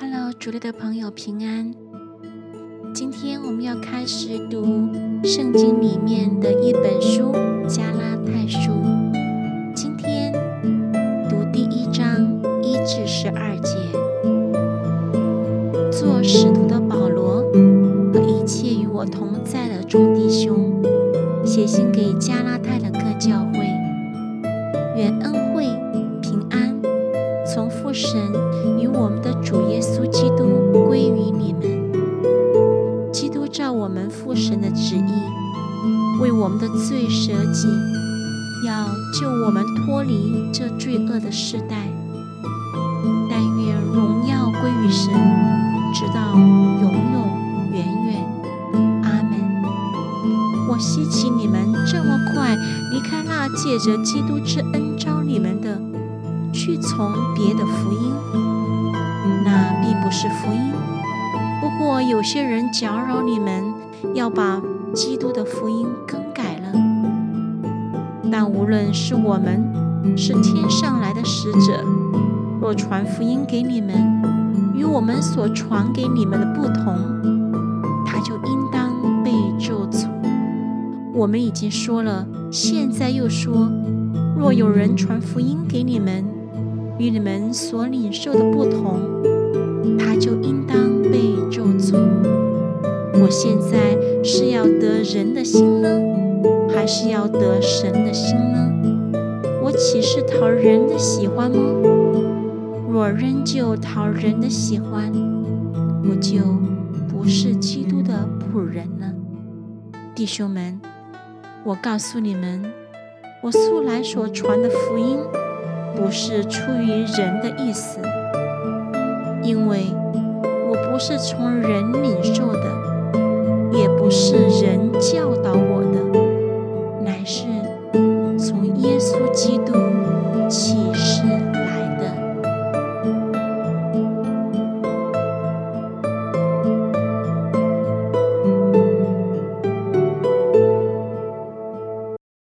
Hello，主内的朋友平安。今天我们要开始读圣经里面的一本书《加拉太书》。今天读第一章一至十二节。做使徒的保罗和一切与我同在的众弟兄，写信给加拉太的各教会，愿恩惠平安从父神我们的主耶稣基督归于你们。基督照我们父神的旨意，为我们的罪舍己，要救我们脱离这罪恶的时代。但愿荣耀归于神，直到永永远远。阿门。我希奇你们这么快离开那借着基督之恩招你们的，去从别的福音，那并不是福音。不过有些人搅扰你们，要把基督的福音更改了。但无论是我们，是天上来的使者，若传福音给你们，与我们所传给你们的不同，他就应当被咒诅。我们已经说了，现在又说：若有人传福音给你们，与你们所领受的不同，就应当被咒诅。我现在是要得人的心呢，还是要得神的心呢？我岂是讨人的喜欢吗？若仍旧讨人的喜欢，我就不是基督的仆人了。弟兄们，我告诉你们，我素来所传的福音，不是出于人的意思，因为我不是从人领受的也不是人教导我的乃是从耶稣基督